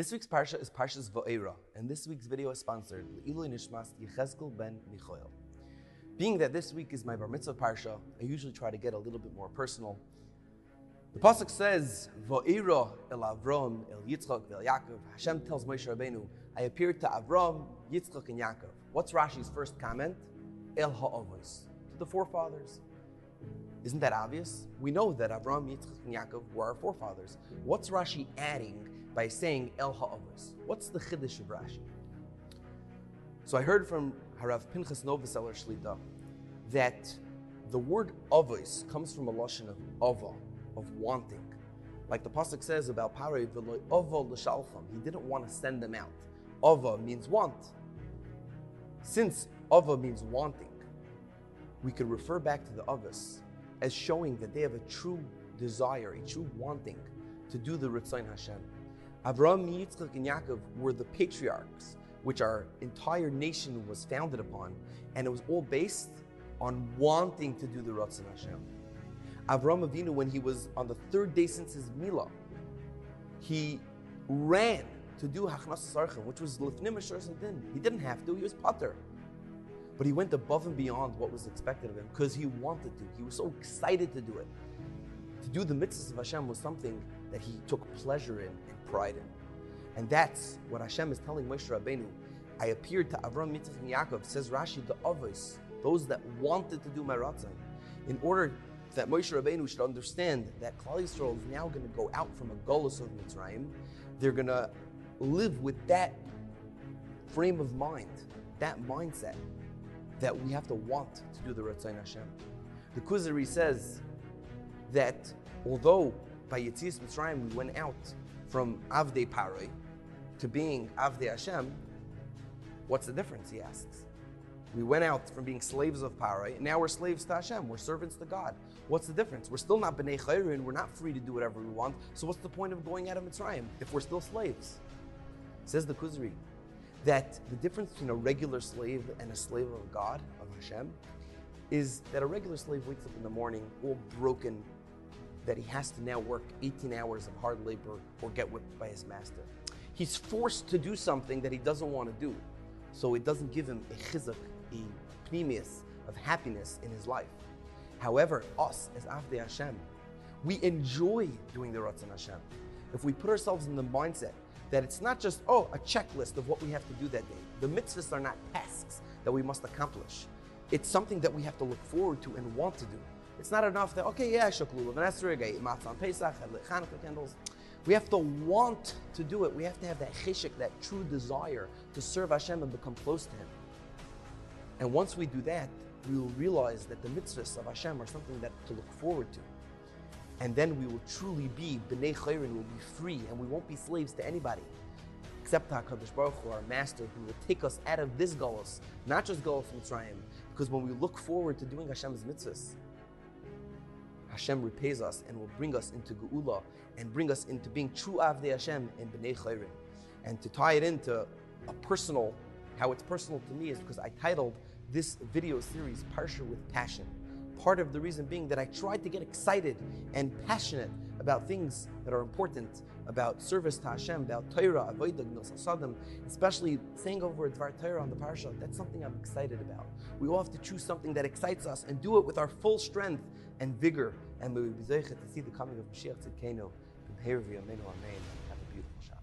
This week's parsha is Parshas Va'eira, and this week's video is sponsored Ilui Nishmas Yechezkel ben Michoel. Being that this week is my Bar Mitzvah parsha, I usually try to get a little bit more personal. The pasuk says, "Va'eira el Avram el Yitzchak el Yaakov." Hashem tells Moshe Rabbeinu, "I appeared to Avram, Yitzchak, and Yaakov." What's Rashi's first comment? El ha'avos to the forefathers. Isn't that obvious? We know that Avram, Yitzchak, and Yaakov were our forefathers. What's Rashi adding by saying El Ha'avos? What's the chiddush of Rashi? So I heard from Harav Pinchas Novoseller Shlita that the word avos comes from a lashon of ava, of wanting. Like the pasuk says about Parei, "V'lo ava l'shalcham." He didn't want to send them out. Ava means want. Since ava means wanting, we could refer back to the avos as showing that they have a true desire, a true wanting to do the Ratzon Hashem. Avraham, Yitzchak, and Yaakov were the patriarchs, which our entire nation was founded upon, and it was all based on wanting to do the Ratzon Hashem. Avram Avinu, when he was on the third day since his Milah, he ran to do Hachnasas Orchim, which was Lifnim Din. He didn't have to, he was Patur. But he went above and beyond what was expected of him because he wanted to. He was so excited to do it. To do the mitzvahs of Hashem was something that he took pleasure in and pride in. And that's what Hashem is telling Moshe Rabbeinu. I appeared to Avram, Yitzchak, and Yaakov, says Rashi, the others, those that wanted to do my ratzon, in order that Moshe Rabbeinu should understand that Klal Yisrael is now going to go out from a golus of Mitzrayim. They're going to live with that frame of mind, that mindset that we have to want to do the Ratzon Hashem. The Kuzari says that although by Yetzias Mitzrayim we went out from Avdei Paroi to being Avdei Hashem, what's the difference, he asks. We went out from being slaves of Paroi, and now we're slaves to Hashem. We're servants to God. What's the difference? We're still not B'nai Chayrin. We're not free to do whatever we want. So what's the point of going out of Mitzrayim if we're still slaves? Says the Kuzari that the difference between a regular slave and a slave of God, of Hashem, is that a regular slave wakes up in the morning all broken, that he has to now work 18 hours of hard labor or get whipped by his master. He's forced to do something that he doesn't want to do. So it doesn't give him a chizuk, a pneumius of happiness in his life. However, us as Avdei Hashem, we enjoy doing the Ratzon Hashem. If we put ourselves in the mindset that it's not just, oh, a checklist of what we have to do that day. The mitzvahs are not tasks that we must accomplish. It's something that we have to look forward to and want to do. It's not enough that, okay, yeah, shake lulav and esrog, I eat matzah on Pesach, I lit Hanukkah candles. We have to want to do it. We have to have that cheshik, that true desire to serve Hashem and become close to Him. And once we do that, we will realize that the mitzvahs of Hashem are something that to look forward to. And then we will truly be b'nei Chayrin, will be free, and we won't be slaves to anybody. Except HaKadosh Baruch Hu, our Master, who will take us out of this Golos, not just Golos Mitzrayim, because when we look forward to doing Hashem's mitzvahs, Hashem repays us and will bring us into Geula and bring us into being true Avdei Hashem and B'nai Chayrin. And to tie it into a personal, how it's personal to me is because I titled this video series Parsha with Passion part of the reason being that I tried to get excited and passionate about things that are important, about service to Hashem, about Torah, Avodah, Sadim, especially saying over Dvar Torah on the Parsha. That's something I'm excited about. We all have to choose something that excites us and do it with our full strength and vigor. And we will be to see the coming of Mashiach Tzidkenu. Amen.